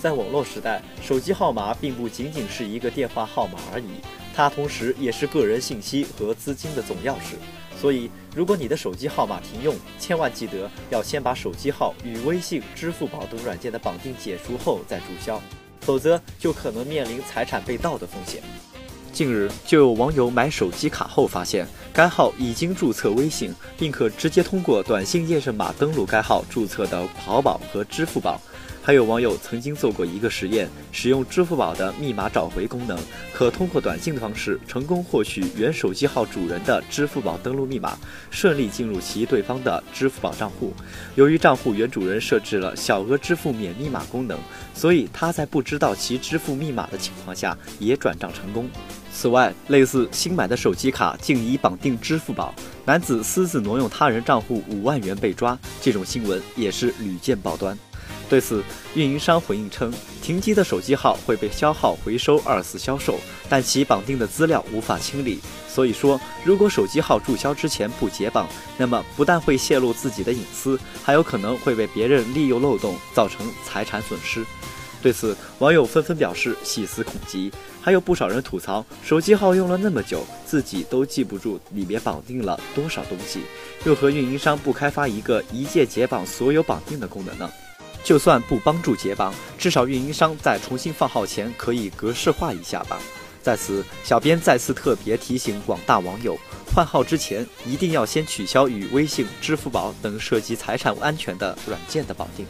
在网络时代，手机号码并不仅仅是一个电话号码而已，它同时也是个人信息和资金的总钥匙。所以，如果你的手机号码停用，千万记得要先把手机号与微信、支付宝等软件的绑定解除后再注销，否则就可能面临财产被盗的风险。近日，就有网友买手机卡后发现，该号已经注册微信，并可直接通过短信验证码登录该号注册的淘宝和支付宝。还有网友曾经做过一个实验，使用支付宝的密码找回功能，可通过短信的方式成功获取原手机号主人的支付宝登录密码，顺利进入其对方的支付宝账户。由于账户原主人设置了小额支付免密码功能，所以他在不知道其支付密码的情况下也转账成功。此外，类似新买的手机卡竟已绑定支付宝，男子私自挪用他人账户五万元被抓，这种新闻也是屡见报端。对此，运营商回应称，停机的手机号会被消耗回收二次销售，但其绑定的资料无法清理。所以说，如果手机号注销之前不解绑，那么不但会泄露自己的隐私，还有可能会被别人利用漏洞，造成财产损失。对此，网友纷纷表示细思恐极，还有不少人吐槽，手机号用了那么久，自己都记不住里面绑定了多少东西，又何运营商不开发一个一键解绑所有绑定的功能呢？就算不帮助解绑，至少运营商在重新放号前可以格式化一下吧。在此，小编再次特别提醒广大网友，换号之前一定要先取消与微信、支付宝等涉及财产安全的软件的绑定。